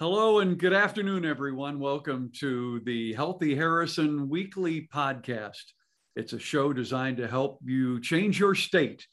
Hello and good afternoon, everyone. Welcome to the Healthy Harrison Weekly Podcast. It's a show designed to help you change your state.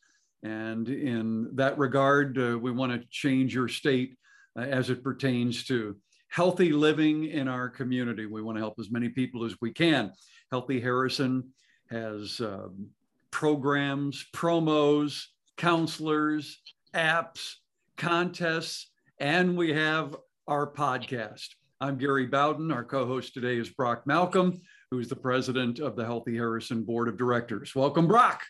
And in that regard, uh, we want to change your state uh, as it pertains to healthy living in our community. We want to help as many people as we can. Healthy Harrison has um, programs, promos, counselors, apps, contests, and we have our podcast. I'm Gary Bowden. Our co host today is Brock Malcolm, who's the president of the Healthy Harrison Board of Directors. Welcome, Brock.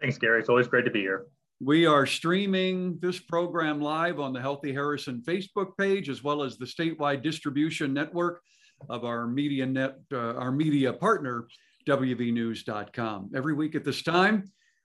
Thanks, Gary. It's always great to be here. We are streaming this program live on the Healthy Harrison Facebook page, as well as the statewide distribution network of our media net, uh, our media partner, WVNews.com. Every week at this time,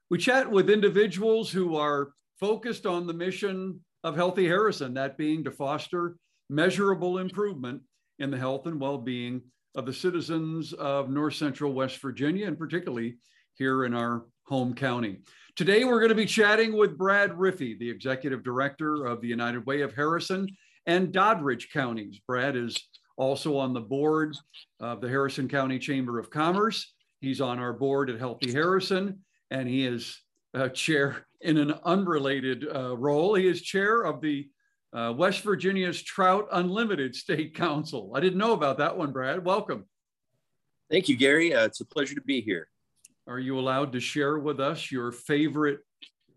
we chat with individuals who are focused on the mission of Healthy Harrison, that being to foster measurable improvement in the health and well being of the citizens of North Central West Virginia, and particularly here in our home county. Today, we're going to be chatting with Brad Riffey, the executive director of the United Way of Harrison and Doddridge counties. Brad is also on the board of the Harrison County Chamber of Commerce. He's on our board at Healthy Harrison, and he is uh, chair in an unrelated uh, role. He is chair of the uh, West Virginia's Trout Unlimited State Council. I didn't know about that one, Brad. Welcome. Thank you, Gary. Uh, it's a pleasure to be here. Are you allowed to share with us your favorite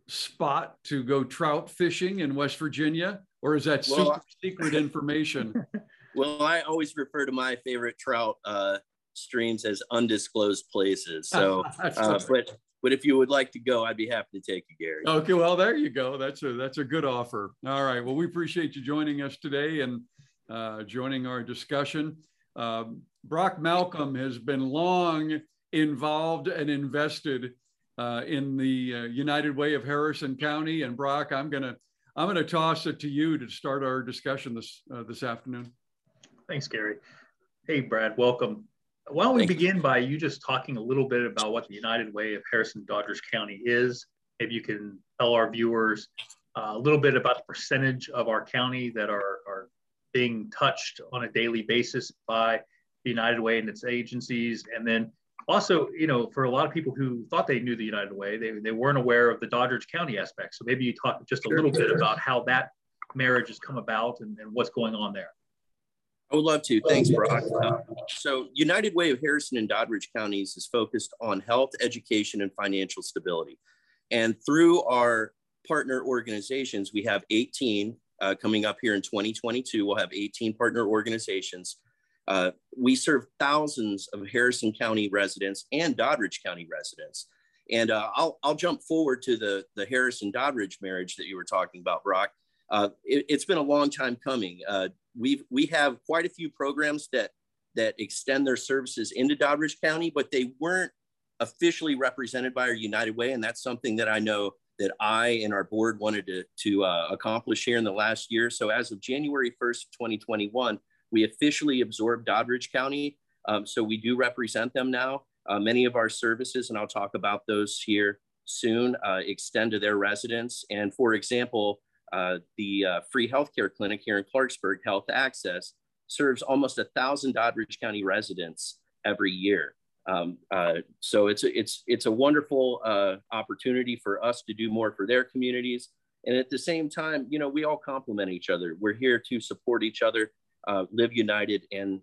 spot to go trout fishing in West Virginia? Or is that well, super secret information? well, I always refer to my favorite trout uh, streams as undisclosed places. So, uh, but but if you would like to go, I'd be happy to take you, Gary. Okay, well, there you go. That's a that's a good offer. All right. Well, we appreciate you joining us today and uh, joining our discussion. Uh, Brock Malcolm has been long involved and invested uh, in the uh, United Way of Harrison County. And Brock, I'm gonna I'm gonna toss it to you to start our discussion this uh, this afternoon. Thanks, Gary. Hey, Brad. Welcome. Why don't we begin by you just talking a little bit about what the United Way of Harrison Doddridge County is? Maybe you can tell our viewers uh, a little bit about the percentage of our county that are, are being touched on a daily basis by the United Way and its agencies. And then also, you know, for a lot of people who thought they knew the United Way, they, they weren't aware of the Doddridge County aspect. So maybe you talk just a little bit about how that marriage has come about and, and what's going on there. I would love to. Thanks, Brock. Uh, so, United Way of Harrison and Doddridge counties is focused on health, education, and financial stability. And through our partner organizations, we have 18 uh, coming up here in 2022. We'll have 18 partner organizations. Uh, we serve thousands of Harrison County residents and Doddridge County residents. And uh, I'll, I'll jump forward to the, the Harrison Doddridge marriage that you were talking about, Brock. Uh, it, has been a long time coming. Uh, we we have quite a few programs that that extend their services into Doddridge County, but they weren't officially represented by our United Way, and that's something that I know that I and our board wanted to, to uh, accomplish here in the last year. So as of January 1st, 2021, we officially absorbed Doddridge County. Um, so we do represent them now. Uh, many of our services, and I'll talk about those here soon, uh, extend to their residents. And for example, uh, the uh, free healthcare clinic here in Clarksburg, Health Access, serves almost a thousand Doddridge County residents every year. Um, uh, so it's a, it's it's a wonderful uh, opportunity for us to do more for their communities, and at the same time, you know, we all complement each other. We're here to support each other, uh, live united, and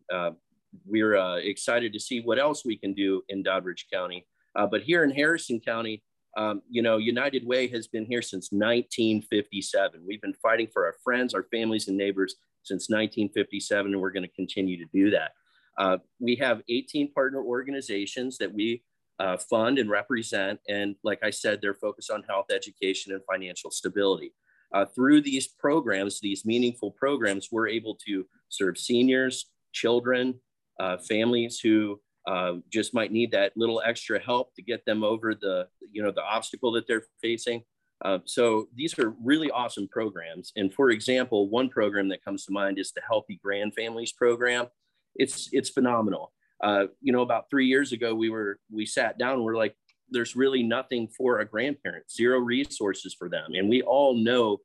we're excited to see what else we can do in Doddridge County. but here in Harrison County, um, you know, United Way has been here since 1957. We've been fighting for our friends, our families, and neighbors since 1957, and we're going to continue to do that. Uh, we have 18 partner organizations that we uh, fund and represent. And like I said, they're focused on health, education, and financial stability. Uh, through these programs, these meaningful programs, we're able to serve seniors, children, uh, families who uh, just might need that little extra help to get them over the you know the obstacle that they're facing. Uh, so these are really awesome programs. And for example, one program that comes to mind is the Healthy Grand Families program. It's it's phenomenal. Uh, you know, about three years ago, we were we sat down. We're like, there's really nothing for a grandparent, zero resources for them, and we all know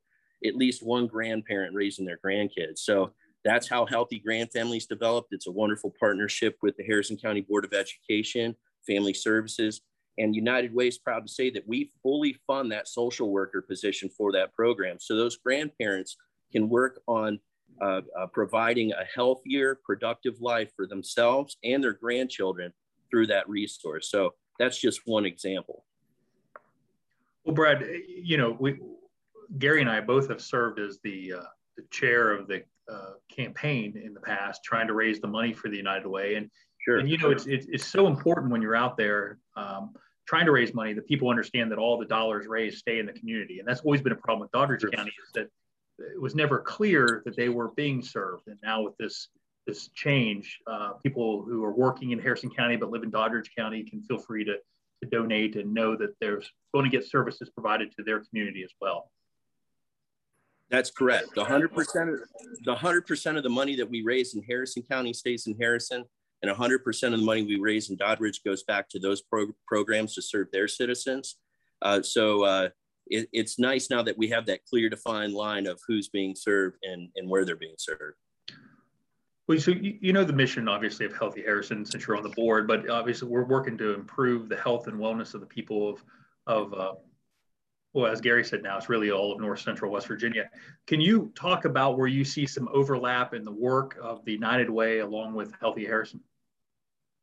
at least one grandparent raising their grandkids. So that's how Healthy Grand Families developed. It's a wonderful partnership with the Harrison County Board of Education, Family Services, and United Way is proud to say that we fully fund that social worker position for that program. So those grandparents can work on uh, uh, providing a healthier, productive life for themselves and their grandchildren through that resource. So that's just one example. Well, Brad, you know, we, Gary and I both have served as the, uh, the chair of the uh, campaign in the past, trying to raise the money for the United Way. And, sure. and you know, it's, it's, it's so important when you're out there um, trying to raise money that people understand that all the dollars raised stay in the community. And that's always been a problem with Doddridge sure. County is that it was never clear that they were being served. And now with this this change, uh, people who are working in Harrison County but live in Doddridge County can feel free to, to donate and know that there's going to get services provided to their community as well. That's correct. The hundred percent, the hundred percent of the money that we raise in Harrison County stays in Harrison, and hundred percent of the money we raise in Doddridge goes back to those pro programs to serve their citizens. Uh, so uh, it, it's nice now that we have that clear, defined line of who's being served and, and where they're being served. Well, so you, you know the mission, obviously, of Healthy Harrison since you're on the board, but obviously we're working to improve the health and wellness of the people of, of uh, well, as Gary said, now it's really all of North Central West Virginia. Can you talk about where you see some overlap in the work of the United Way along with Healthy Harrison?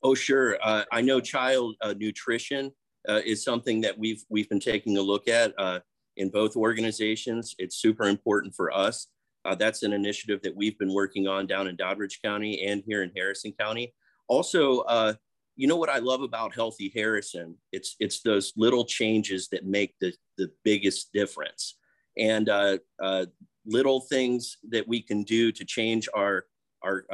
Oh, sure. Uh, I know child uh, nutrition uh, is something that we've we've been taking a look at uh, in both organizations. It's super important for us. Uh, that's an initiative that we've been working on down in Doddridge County and here in Harrison County. Also, uh, you know what I love about Healthy Harrison? It's it's those little changes that make the the biggest difference, and uh, uh, little things that we can do to change our our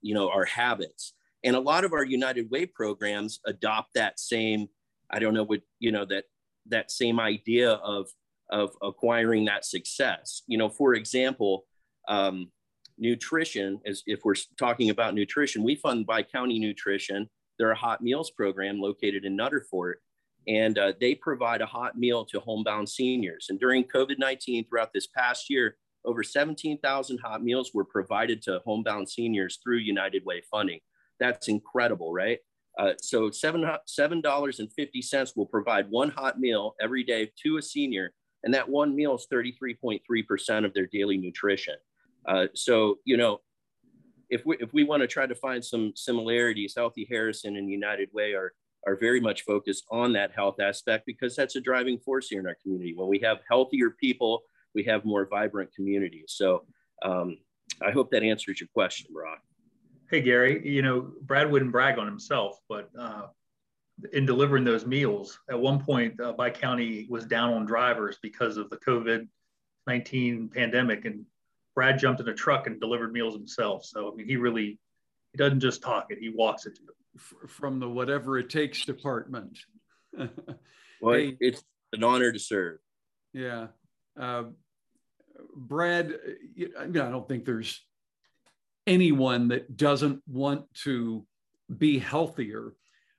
you know our habits. And a lot of our United Way programs adopt that same I don't know what, you know, that that same idea of of acquiring that success. You know, for example, um, nutrition is if we're talking about nutrition, we fund Bi-County Nutrition. They're a hot meals program located in Nutterfort, and uh, they provide a hot meal to homebound seniors. And during COVID 19, throughout this past year, over 17,000 hot meals were provided to homebound seniors through United Way funding. That's incredible, right? Uh, so seven seven dollars and fifty cents will provide one hot meal every day to a senior, and that one meal is thirty three point three percent of their daily nutrition. Uh, so you know, if we if we want to try to find some similarities, Healthy Harrison and United Way are are very much focused on that health aspect because that's a driving force here in our community. When we have healthier people, we have more vibrant communities. So um, I hope that answers your question, Brock. Hey, Gary, you know, Brad wouldn't brag on himself, but uh, in delivering those meals, at one point, uh, Bi County was down on drivers because of the COVID 19 pandemic. And Brad jumped in a truck and delivered meals himself. So, I mean, he really, he doesn't just talk it, he walks it From the whatever it takes department. well, hey, it's an honor to serve. Yeah. Uh, Brad, I don't think there's anyone that doesn't want to be healthier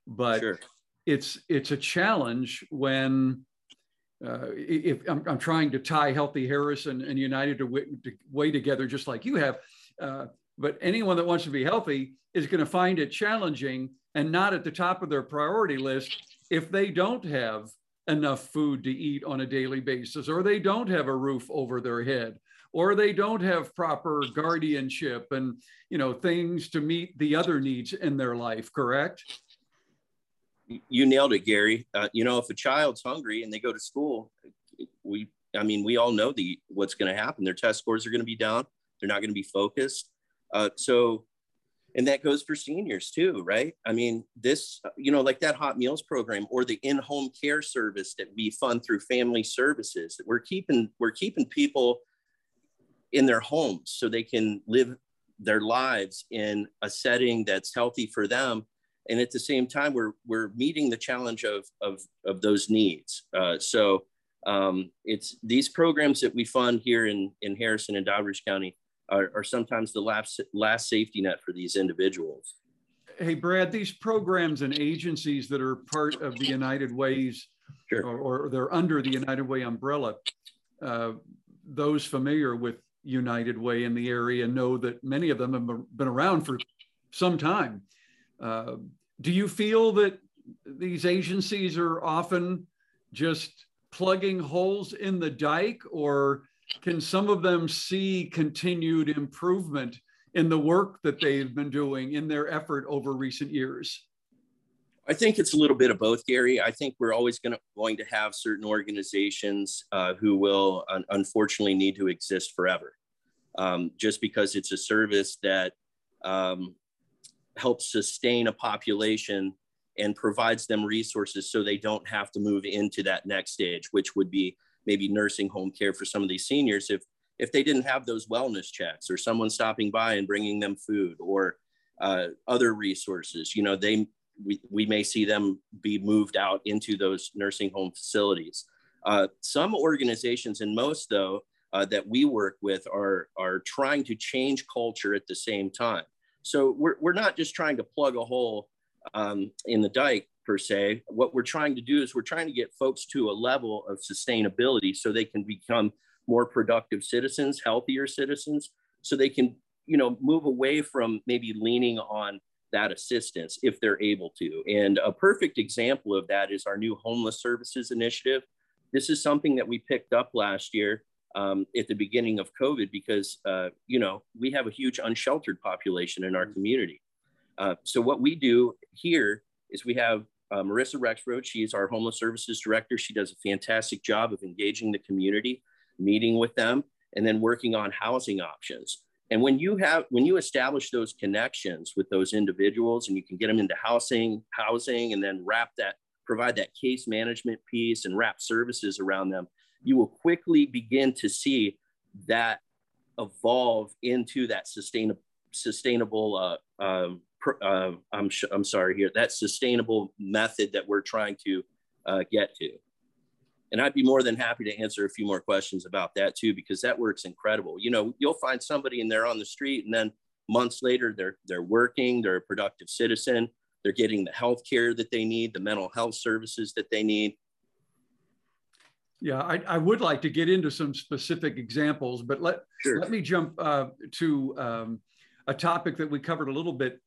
but sure. it's it's a challenge when uh, if I'm, I'm, trying to tie healthy harrison and united to, to way together just like you have uh, but anyone that wants to be healthy is going to find it challenging and not at the top of their priority list if they don't have enough food to eat on a daily basis or they don't have a roof over their head or they don't have proper guardianship and you know things to meet the other needs in their life correct you nailed it gary. Uh, you know if a child's hungry and they go to school we i mean we all know the what's going to happen. Their test scores are going to be down. They're not going to be focused. Uh, so and that goes for seniors too right? I mean this you know like that hot meals program or the in-home care service that we fund through family services That we're keeping we're keeping people in their homes so they can live their lives in a setting that's healthy for them and at the same time we're we're meeting the challenge of of, of those needs uh, so um, it's these programs that we fund here in in harrison and doddridge county are, are sometimes the last last safety net for these individuals hey brad these programs and agencies that are part of the united ways sure. or, or, they're under the united way umbrella uh, those familiar with United Way in the area know that many of them have been around for some time. Uh, do you feel that these agencies are often just plugging holes in the dike, or can some of them see continued improvement in the work that they've been doing in their effort over recent years? I think it's a little bit of both, Gary. I think we're always going to going to have certain organizations uh, who will un- unfortunately need to exist forever, um, just because it's a service that um, helps sustain a population and provides them resources so they don't have to move into that next stage, which would be maybe nursing home care for some of these seniors if if they didn't have those wellness checks or someone stopping by and bringing them food or uh, other resources. You know, they we, we may see them be moved out into those nursing home facilities. Uh, some organizations, and most though, uh, that we work with are, are trying to change culture at the same time. So we're, we're not just trying to plug a hole um, in the dike per se. What we're trying to do is we're trying to get folks to a level of sustainability so they can become more productive citizens, healthier citizens, so they can, you know, move away from maybe leaning on that assistance if they're able to. And a perfect example of that is our new homeless services initiative. This is something that we picked up last year um, at the beginning of COVID because, uh, you know, we have a huge unsheltered population in our mm-hmm. community. Uh, so what we do here is we have uh, Marissa Rexroad. She's our homeless services director. She does a fantastic job of engaging the community, meeting with them, and then working on housing options. And when you have when you establish those connections with those individuals and you can get them into housing, housing, and then wrap that, provide that case management piece and wrap services around them, you will quickly begin to see that evolve into that sustainable sustainable uh, um, uh, I'm, I'm sorry here that sustainable method that we're trying to uh, get to and I'd be more than happy to answer a few more questions about that too, because that works incredible. You know, you'll find somebody and they're on the street, and then months later they're they're working, they're a productive citizen, they're getting the health care that they need, the mental health services that they need. Yeah, I, I would like to get into some specific examples, but let sure. let me jump uh, to um, a topic that we covered a little bit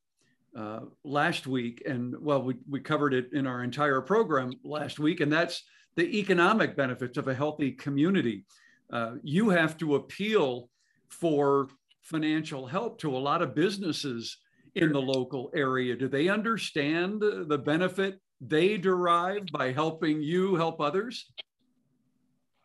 uh, last week, and well, we we covered it in our entire program last week, and that's the economic benefits of a healthy community. Uh, you have to appeal for financial help to a lot of businesses in the local area. Do they understand the benefit they derive by helping you help others?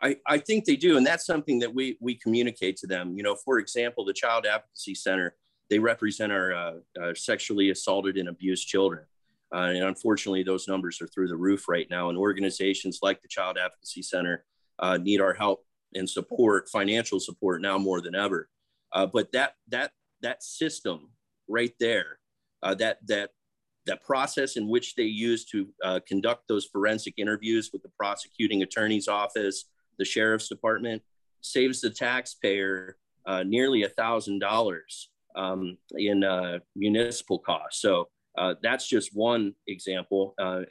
I, I think they do. And that's something that we, we communicate to them. You know, for example, the Child Advocacy Center, they represent our uh, uh, sexually assaulted and abused children. Uh, and unfortunately, those numbers are through the roof right now. And organizations like the Child Advocacy Center uh, need our help and support, financial support now more than ever. Uh, but that that that system right there, uh, that that that process in which they use to conduct those forensic interviews with the prosecuting attorney's office, the sheriff's department, saves the taxpayer uh, nearly a thousand dollars um, in municipal costs. So uh, that's just one example uh,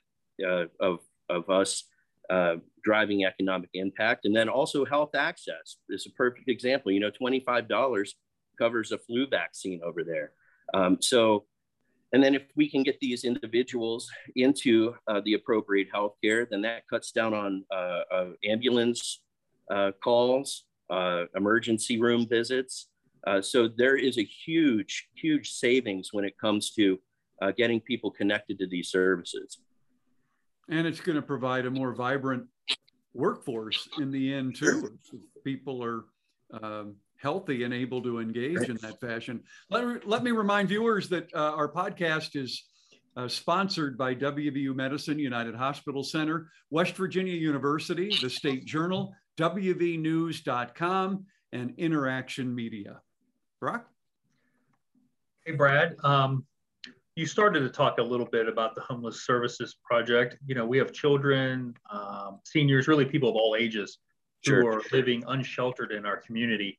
uh, of, of us uh, driving economic impact. And then also health access is a perfect example. You know, $25 covers a flu vaccine over there. Um, so, and then if we can get these individuals into uh, the appropriate healthcare, then that cuts down on uh, ambulance calls, emergency room visits. so there is a huge, huge savings when it comes to uh, getting people connected to these services. And it's going to provide a more vibrant workforce in the end, too. People are um, healthy and able to engage in that fashion. Let, let me remind viewers that uh, our podcast is uh, sponsored by WVU Medicine, United Hospital Center, West Virginia University, the State Journal, WVNews.com, and Interaction Media. Brock? Hey, Brad. Um, you started to talk a little bit about the homeless services project. You know, we have children, um, seniors, really people of all ages sure. who are living unsheltered in our community.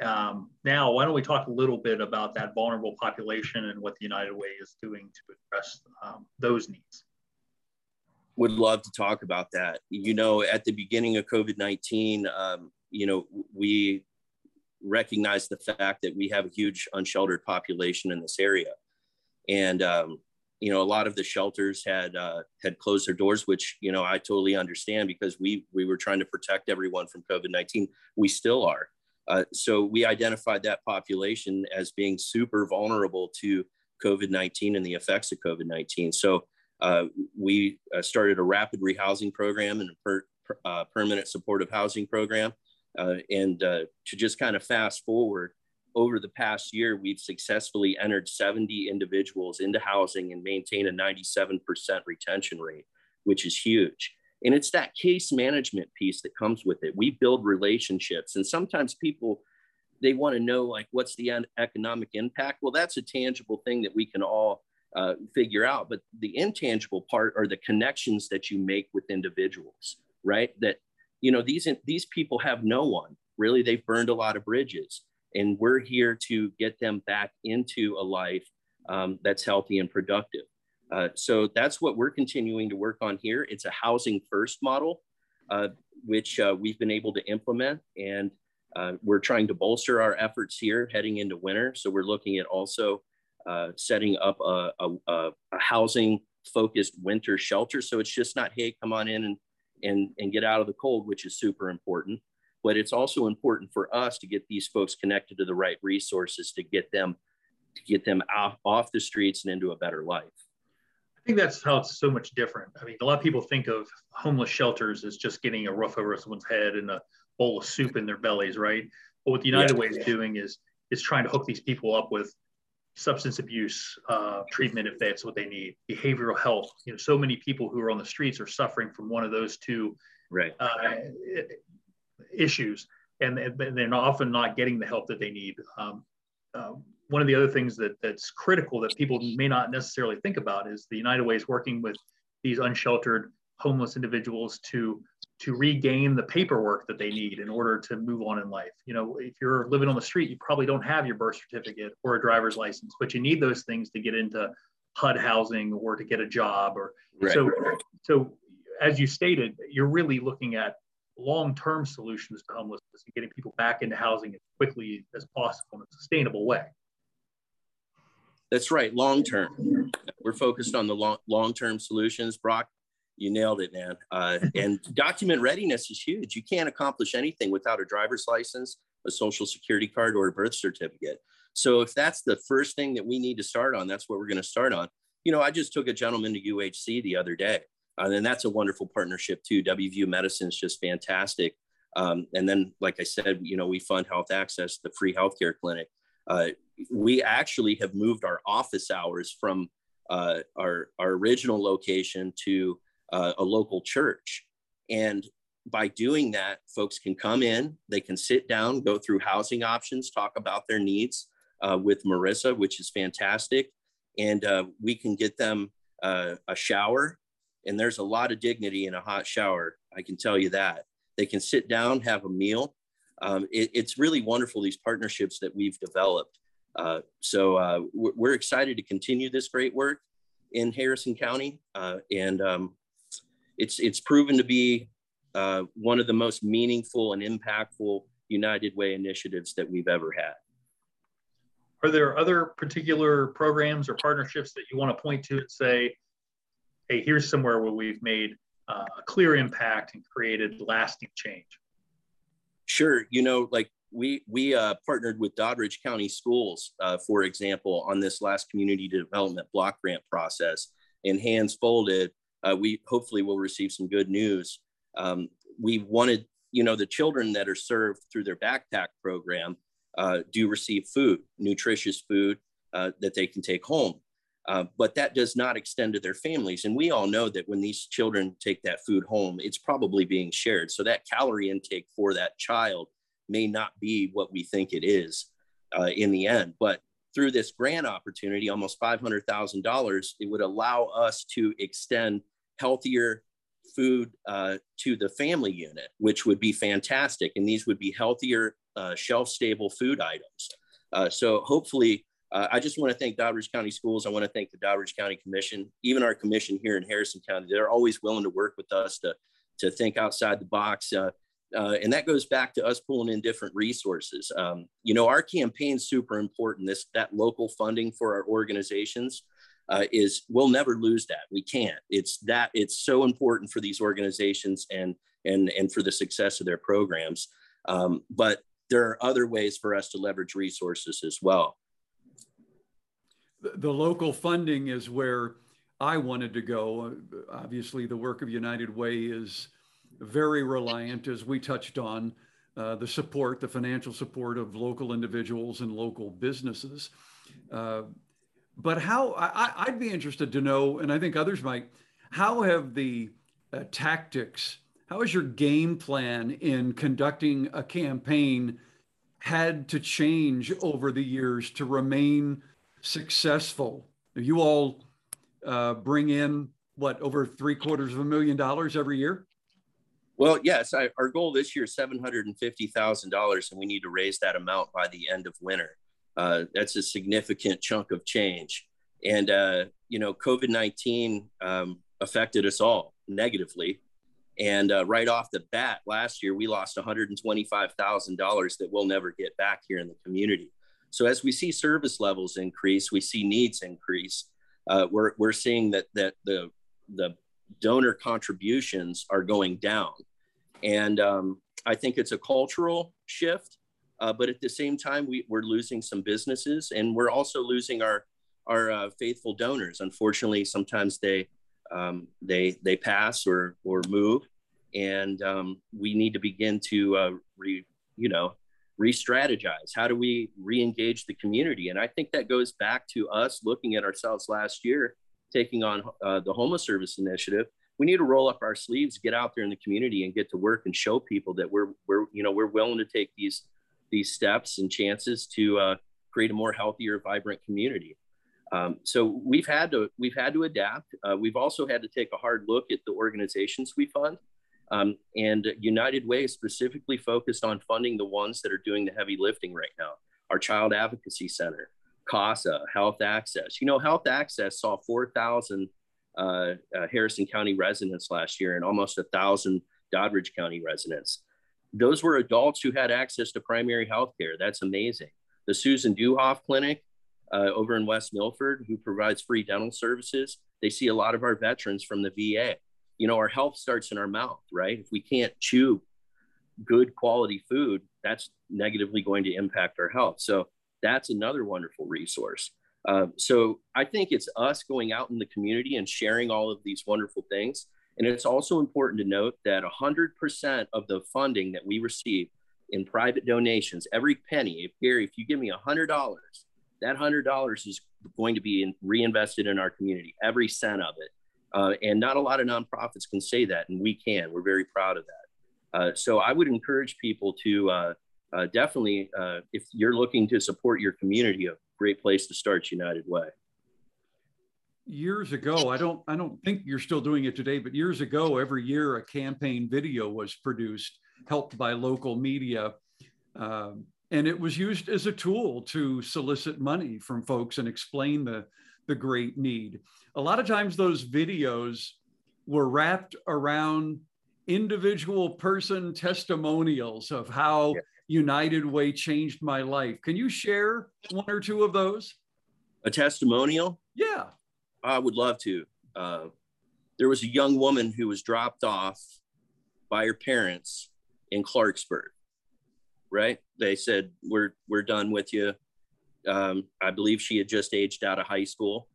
Um, now, why don't we talk a little bit about that vulnerable population and what the United Way is doing to address um, those needs? Would love to talk about that. You know, at the beginning of COVID 19, um, you know, we recognized the fact that we have a huge unsheltered population in this area. And, um, you know, a lot of the shelters had uh, had closed their doors, which you know I totally understand because we we were trying to protect everyone from COVID nineteen. We still are. Uh, so we identified that population as being super vulnerable to COVID nineteen and the effects of COVID nineteen. So uh, we uh, started a rapid rehousing program and a per, uh, permanent supportive housing program. Uh, and uh, to just kind of fast forward, over the past year, we've successfully entered 70 individuals into housing and maintain a 97% retention rate, which is huge. And it's that case management piece that comes with it. We build relationships, and sometimes people they want to know like what's the economic impact. Well, that's a tangible thing that we can all uh, figure out. But the intangible part are the connections that you make with individuals, right? That you know these these people have no one really. They've burned a lot of bridges, and we're here to get them back into a life um, that's healthy and productive. Uh, so that's what we're continuing to work on here. It's a housing first model, uh, which uh, we've been able to implement, and uh, we're trying to bolster our efforts here heading into winter. So we're looking at also uh, setting up a, a, a, housing focused winter shelter. So it's just not, hey, come on in and, and, and get out of the cold, which is super important. But it's also important for us to get these folks connected to the right resources to get them to get them off, off the streets and into a better life. I think that's how it's so much different. I mean, a lot of people think of homeless shelters as just getting a roof over someone's head and a bowl of soup in their bellies, right? But what the United yeah. Way is doing is is trying to hook these people up with substance abuse uh, treatment if that's what they need, behavioral health. You know, so many people who are on the streets are suffering from one of those two right. uh, issues, and, they're often not getting the help that they need. Um, uh, one of the other things that that's critical that people may not necessarily think about is the United Way is working with these unsheltered homeless individuals to to regain the paperwork that they need in order to move on in life. You know, if you're living on the street, you probably don't have your birth certificate or a driver's license, but you need those things to get into HUD housing or to get a job or right. so so as you stated, you're really looking at long-term solutions to homelessness and getting people back into housing as quickly as possible in a sustainable way. That's right, long term. We're focused on the long long term solutions. Brock, you nailed it, man. Uh, and document readiness is huge. You can't accomplish anything without a driver's license, a social security card, or a birth certificate. So if that's the first thing that we need to start on, that's what we're going to start on. You know, I just took a gentleman to UHC the other day, uh, and that's a wonderful partnership too. WVU Medicine is just fantastic. Um, and then, like I said, you know, we fund Health Access, the free healthcare clinic. Uh, we actually have moved our office hours from uh, our, our original location to uh, a local church. And by doing that, folks can come in, they can sit down, go through housing options, talk about their needs uh, with Marissa, which is fantastic. And uh, we can get them uh, a shower. And there's a lot of dignity in a hot shower. I can tell you that. They can sit down, have a meal. Um, it, it's really wonderful, these partnerships that we've developed. Uh, so uh, we're, excited to continue this great work in Harrison County. Uh, and um, it's it's proven to be uh, one of the most meaningful and impactful United Way initiatives that we've ever had. Are there other particular programs or partnerships that you want to point to and say, hey, here's somewhere where we've made uh, a clear impact and created lasting change? Sure. You know, like we we uh, partnered with Doddridge County Schools, uh, for example, on this last community development block grant process. And hands folded, uh, we hopefully will receive some good news. Um, we wanted, you know, the children that are served through their backpack program uh, do receive food, nutritious food uh, that they can take home. Uh, but that does not extend to their families. And we all know that when these children take that food home, it's probably being shared. So that calorie intake for that child may not be what we think it is uh, in the end. But through this grant opportunity, almost $500,000, it would allow us to extend healthier food uh, to the family unit, which would be fantastic. And these would be healthier, uh, shelf stable food items. Uh, so hopefully, uh, I just want to thank Doddridge County Schools. I want to thank the Doddridge County Commission, even our commission here in Harrison County. They're always willing to work with us to, to think outside the box. Uh, and that goes back to us pulling in different resources. Um, you know, our campaign's super important. This that local funding for our organizations uh, is we'll never lose that. We can't. It's that it's so important for these organizations and and and for the success of their programs. Um, but there are other ways for us to leverage resources as well. The local funding is where I wanted to go. Obviously, the work of United Way is very reliant, as we touched on, uh, the support, the financial support of local individuals and local businesses. Uh, but how I, would be interested to know, and I think others might, how have the uh, tactics, how has your game plan in conducting a campaign had to change over the years to remain successful? You all uh, bring in what over three quarters of a million dollars every year? Well, yes, I, our goal this year is seven hundred and we need to raise that amount by the end of winter. Uh, that's a significant chunk of change, and uh, you know, COVID nineteen um, affected us all negatively, and uh, right off the bat, last year we lost one hundred and twenty-five thousand dollars that we'll never get back here in the community. So as we see service levels increase, we see needs increase. Uh, we're we're seeing that that the the donor contributions are going down. And um, I think it's a cultural shift, uh, but at the same time, we, we're losing some businesses and we're also losing our, our uh, faithful donors. Unfortunately, sometimes they, um, they, they pass or, or move and um, we need to begin to uh, re, you know, re-strategize. How do we re-engage the community? And I think that goes back to us looking at ourselves last year taking on uh, the homeless service initiative we need to roll up our sleeves get out there in the community and get to work and show people that we're we're you know we're willing to take these these steps and chances to uh, create a more healthier vibrant community. Um, so we've had to we've had to adapt. Uh, we've also had to take a hard look at the organizations we fund um, and united way is specifically focused on funding the ones that are doing the heavy lifting right now our child advocacy center CASA, Health Access. You know, Health Access saw 4,000 uh, uh, Harrison County residents last year and almost a thousand Doddridge County residents. Those were adults who had access to primary health care. That's amazing. The Susan Dew Hoff Clinic uh, over in West Milford, who provides free dental services, they see a lot of our veterans from the VA. You know, our health starts in our mouth, right? If we can't chew good quality food, that's negatively going to impact our health. So that's another wonderful resource. Uh, so I think it's us going out in the community and sharing all of these wonderful things. And it's also important to note that 100% of the funding that we receive in private donations, every penny, if Gary, if you give me $100, that $100 is going to be in, reinvested in our community, every cent of it. Uh, and not a lot of nonprofits can say that, and we can. We're very proud of that. Uh, so I would encourage people to uh, uh, definitely, uh, if you're looking to support your community, a great place to start United Way. Years ago, I don't, I don't think you're still doing it today, but years ago, every year a campaign video was produced, helped by local media, um, and it was used as a tool to solicit money from folks and explain the the great need. A lot of times, those videos were wrapped around individual person testimonials of how yeah. United Way changed my life. Can you share one or two of those? A testimonial? Yeah. I would love to. Uh, there was a young woman who was dropped off by her parents in Clarksburg, right? They said, We're, we're done with you. Um, I believe she had just aged out of high school.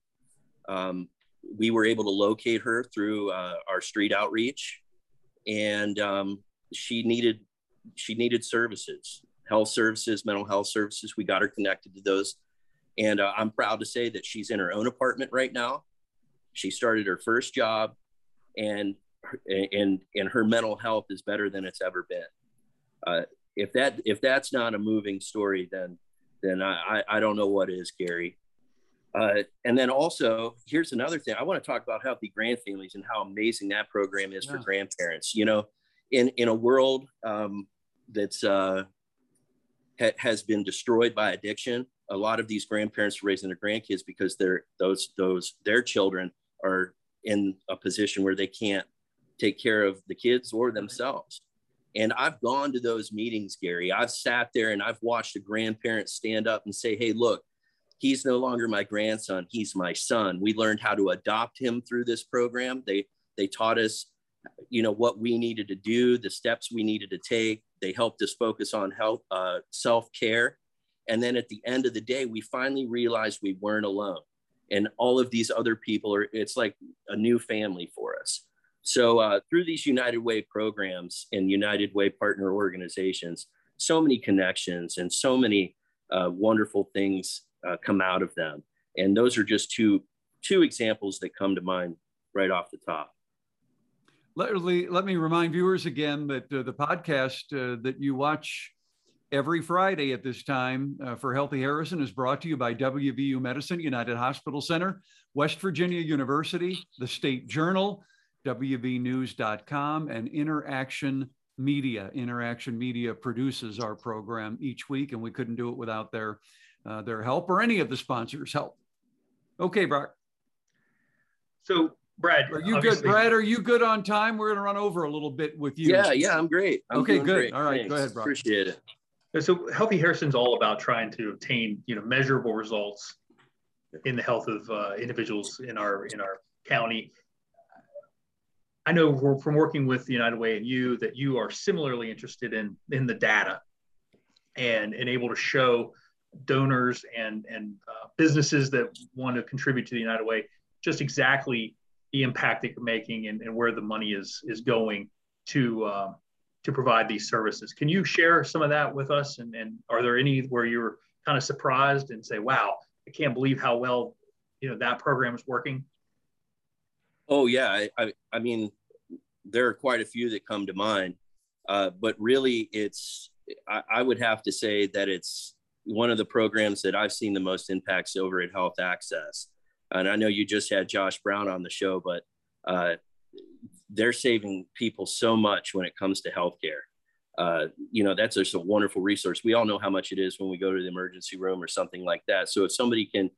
Um, we were able to locate her through uh, our street outreach, and um, she needed she needed services, health services, mental health services. We got her connected to those. And uh, I'm proud to say that she's in her own apartment right now. She started her first job and and and her mental health is better than it's ever been. Uh, if that if that's not a moving story, then then I I don't know what is, Gary. Uh, and then also, here's another thing. I want to talk about healthy grand families and how amazing that program is yeah. for grandparents. You know, in in a world um, that's uh, ha- has been destroyed by addiction. A lot of these grandparents are raising their grandkids because they're those those their children are in a position where they can't take care of the kids or themselves. And I've gone to those meetings, Gary. I've sat there and I've watched a grandparent stand up and say, Hey, look, he's no longer my grandson, he's my son. We learned how to adopt him through this program. They they taught us, you know, what we needed to do, the steps we needed to take. They helped us focus on health, uh, self care. And then at the end of the day, we finally realized we weren't alone. And all of these other people are, it's like a new family for us. So uh, through these United Way programs and United Way partner organizations, so many connections and so many uh, wonderful things uh, come out of them. And those are just two two examples that come to mind right off the top. Let, let me remind viewers again that uh, the podcast uh, that you watch every Friday at this time uh, for Healthy Harrison is brought to you by WVU Medicine, United Hospital Center, West Virginia University, the State Journal, WVNews.com, and Interaction Media. Interaction Media produces our program each week, and we couldn't do it without their, uh, their help or any of the sponsors' help. Okay, Brock. So, Brad, are you good? Brad, are you good on time? We're going to run over a little bit with you. Yeah, yeah, I'm great. I'm okay, good. Great. All right, Thanks. go ahead, Brock. Appreciate it. So, Healthy Harrison's all about trying to obtain, you know, measurable results in the health of uh, individuals in our in our county I know from working with the United Way and you that you are similarly interested in in the data and and able to show donors and and uh, businesses that want to contribute to the United Way just exactly the impact that you're making and, and where the money is is going to uh, to provide these services. Can you share some of that with us? And, and are there any where you're kind of surprised and say, "Wow, I can't believe how well you know that program is working"? Oh yeah, I, I, I mean, there are quite a few that come to mind, uh, but really, it's I, I, would have to say that it's one of the programs that I've seen the most impacts over at Health Access. And I know you just had Josh Brown on the show, but uh, they're saving people so much when it comes to healthcare. Uh, you know, that's just a wonderful resource. We all know how much it is when we go to the emergency room or something like that. So if somebody can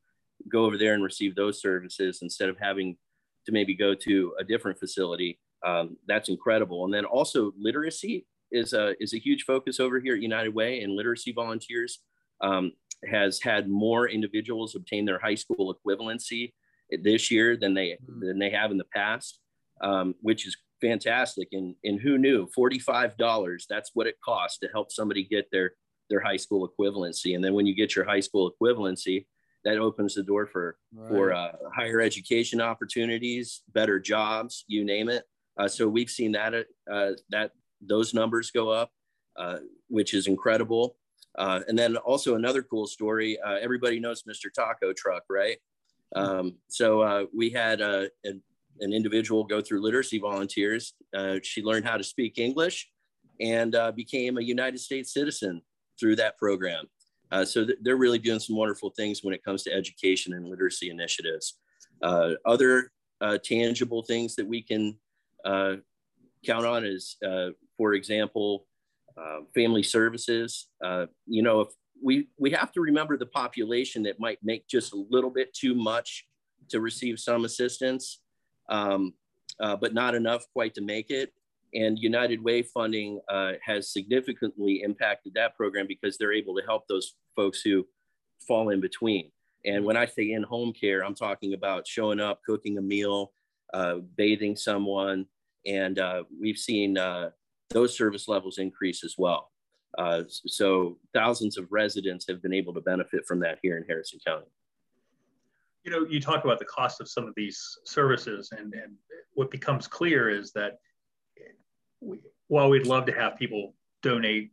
go over there and receive those services instead of having to maybe go to a different facility, um, that's incredible. And then also literacy is a, is a huge focus over here at United Way and literacy volunteers um, has had more individuals obtain their high school equivalency this year than they, mm. than they have in the past, um, which is fantastic. And, and who knew $45, that's what it costs to help somebody get their, their high school equivalency. And then when you get your high school equivalency, that opens the door for right. for uh, higher education opportunities, better jobs, you name it. Uh, so we've seen that uh, that those numbers go up, uh, which is incredible. Uh, and then also another cool story. Uh, everybody knows Mr. Taco Truck, right? Um, so we had a, a, an individual go through literacy volunteers. she learned how to speak English and became a United States citizen through that program. Uh, so th- they're really doing some wonderful things when it comes to education and literacy initiatives. Uh, other uh, tangible things that we can uh, count on is, uh, for example, uh, family services. you know, if we, we have to remember the population that might make just a little bit too much to receive some assistance, um, but not enough quite to make it. And United Way funding uh, has significantly impacted that program because they're able to help those folks who fall in between. And when I say in home care, I'm talking about showing up, cooking a meal, uh, bathing someone. And uh, we've seen uh, those service levels increase as well. Uh, so thousands of residents have been able to benefit from that here in Harrison County. You know, you talk about the cost of some of these services, and, and what becomes clear is that we, while we'd love to have people donate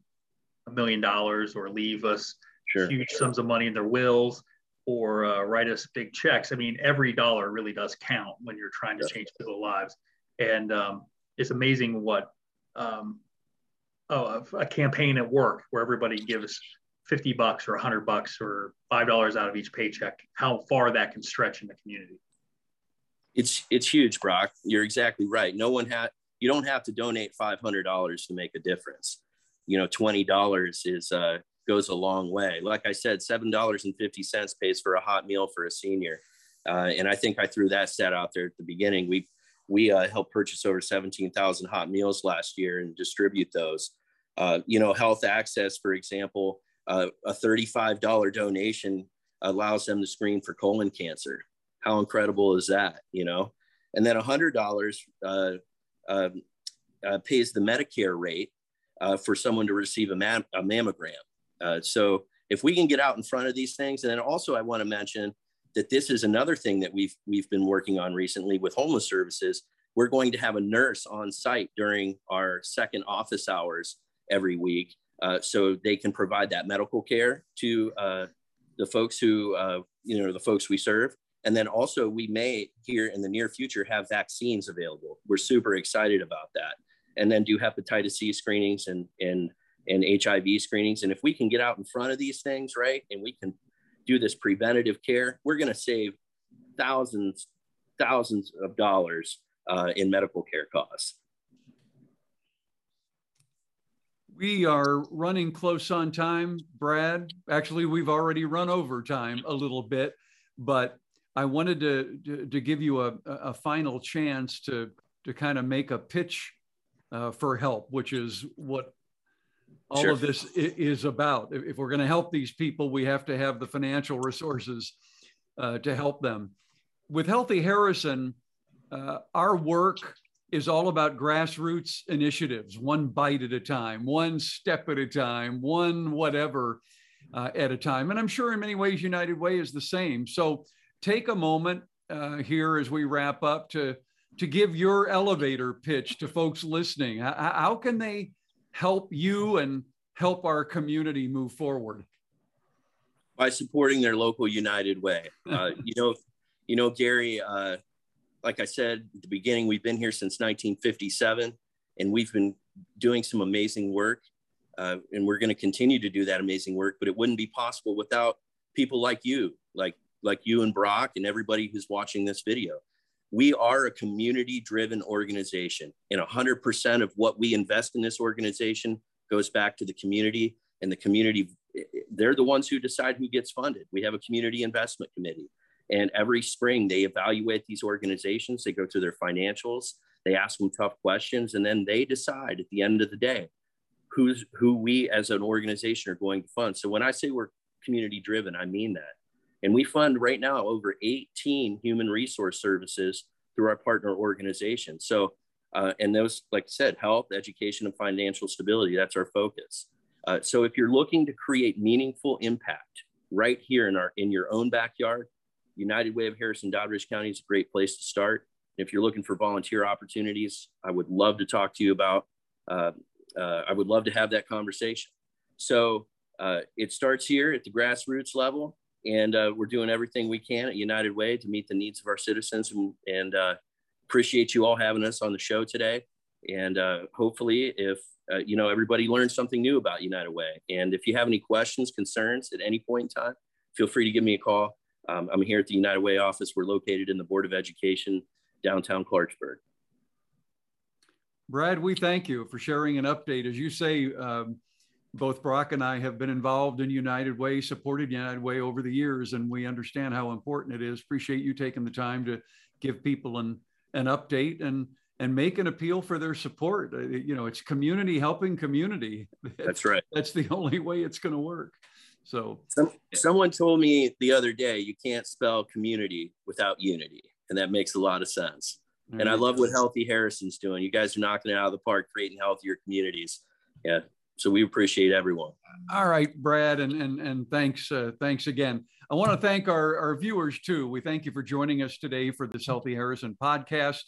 a million dollars or leave us sure. huge sums of money in their wills or uh, write us big checks. I mean, every dollar really does count when you're trying to change people's lives. And um, it's amazing what um, oh, a campaign at work where everybody gives 50 bucks or 100 bucks or $5 out of each paycheck, how far that can stretch in the community. It's, it's huge, Brock. You're exactly right. No one had, you don't have to donate $500 to make a difference. You know, $20 is, uh, goes a long way. Like I said, $7.50 pays for a hot meal for a senior. Uh, and I think I threw that stat out there at the beginning. We, we uh, helped purchase over 17,000 hot meals last year and distribute those. Uh, you know, Health Access, for example, uh, a $35 donation allows them to screen for colon cancer. How incredible is that? You know, and then $100 uh, um, uh, pays the Medicare rate uh, for someone to receive a, mam- a mammogram. So if we can get out in front of these things, and then also I want to mention that this is another thing that we've we've been working on recently with homeless services. We're going to have a nurse on site during our second office hours every week, uh, so they can provide that medical care to uh, the folks who uh, you know the folks we serve. And then also we may here in the near future have vaccines available. We're super excited about that. And then do hepatitis C screenings and and and HIV screenings. And if we can get out in front of these things, right, and we can do this preventative care, we're going to save thousands, thousands of dollars uh, in medical care costs. We are running close on time, Brad. Actually, we've already run over time a little bit, but I wanted to, to, to give you a, a final chance to, to kind of make a pitch uh, for help, which is what all sure. of this is about. If we're going to help these people, we have to have the financial resources uh, to help them. With Healthy Harrison, uh, our work is all about grassroots initiatives, one bite at a time, one step at a time, one whatever uh, at a time. And I'm sure in many ways, United Way is the same. So take a moment uh, here as we wrap up to, to give your elevator pitch to folks listening. How, how can they help you and help our community move forward? By supporting their local United Way. Uh, you know, you know, Gary. Uh, like I said at the beginning, we've been here since 1957, and we've been doing some amazing work, uh, and we're going to continue to do that amazing work. But it wouldn't be possible without people like you, like like you and Brock, and everybody who's watching this video we are a community driven organization and 100% of what we invest in this organization goes back to the community and the community eh, eh, they're the ones who decide who gets funded. We have a community investment committee and every spring they evaluate these organizations they go through their financials they ask them tough questions and then they decide at the end of the day who's who we as an organization are going to fund. So when i say we're community driven i mean that and we fund right now over 18 human resource services through our partner organizations. So, uh, and those, like I said, health, education, and financial stability, that's our focus. Uh, so if you're looking to create meaningful impact right here in our in your own backyard, United Way of Harrison Doddridge County is a great place to start. If you're looking for volunteer opportunities, I would love to talk to you about. Uh, uh I would love to have that conversation. So uh, it starts here at the grassroots level and uh, we're doing everything we can at United Way to meet the needs of our citizens. And, and uh, appreciate you all having us on the show today. And uh, hopefully, if uh, you know everybody learned something new about United Way, and if you have any questions, concerns at any point in time, feel free to give me a call. Um, I'm here at the United Way office. We're located in the Board of Education, downtown Clarksburg. Brad, we thank you for sharing an update. As you say, um, both Brock and I have been involved in United Way, supported United Way over the years, and we understand how important it is. Appreciate you taking the time to give people an an update and and make an appeal for their support. Uh, you know, it's community helping community. That's right. That's the only way it's going to work. So, Some, someone told me the other day you can't spell community without unity, and that makes a lot of sense. And I love what Healthy Harrison's doing. You guys are knocking it out of the park, creating healthier communities. Yeah, so we appreciate everyone. All right, Brad, and and and thanks uh, thanks again. I want to thank our, our viewers too. We thank you for joining us today for this Healthy Harrison podcast.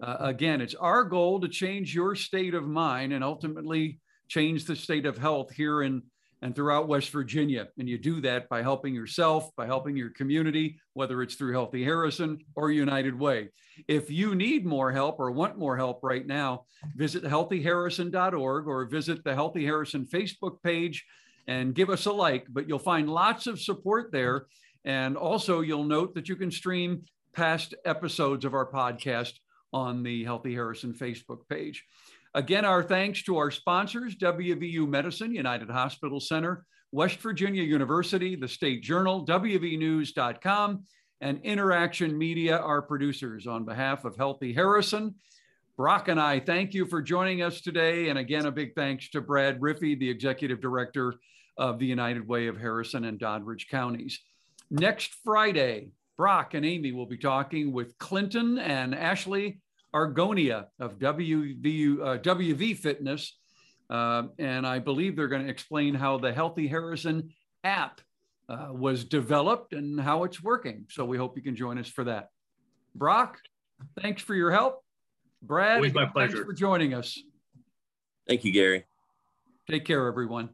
Uh, again, it's our goal to change your state of mind and ultimately change the state of health here in and throughout West Virginia. And you do that by helping yourself, by helping your community, whether it's through Healthy Harrison or United Way. If you need more help or want more help right now, visit healthyharrison.org or visit the Healthy Harrison Facebook page and give us a like. But you'll find lots of support there. And also, you'll note that you can stream past episodes of our podcast on the Healthy Harrison Facebook page. Again, our thanks to our sponsors WVU Medicine, United Hospital Center, West Virginia University, the State Journal, WVNews.com, and Interaction Media, our producers. On behalf of Healthy Harrison, Brock and I thank you for joining us today. And again, a big thanks to Brad Riffey, the Executive Director of the United Way of Harrison and Doddridge counties. Next Friday, Brock and Amy will be talking with Clinton and Ashley Argonia of WV, uh, WV Fitness. Uh, and I believe they're going to explain how the Healthy Harrison app uh, was developed and how it's working. So we hope you can join us for that. Brock, thanks for your help. Brad, Always my thanks pleasure. for joining us. Thank you, Gary. Take care, everyone.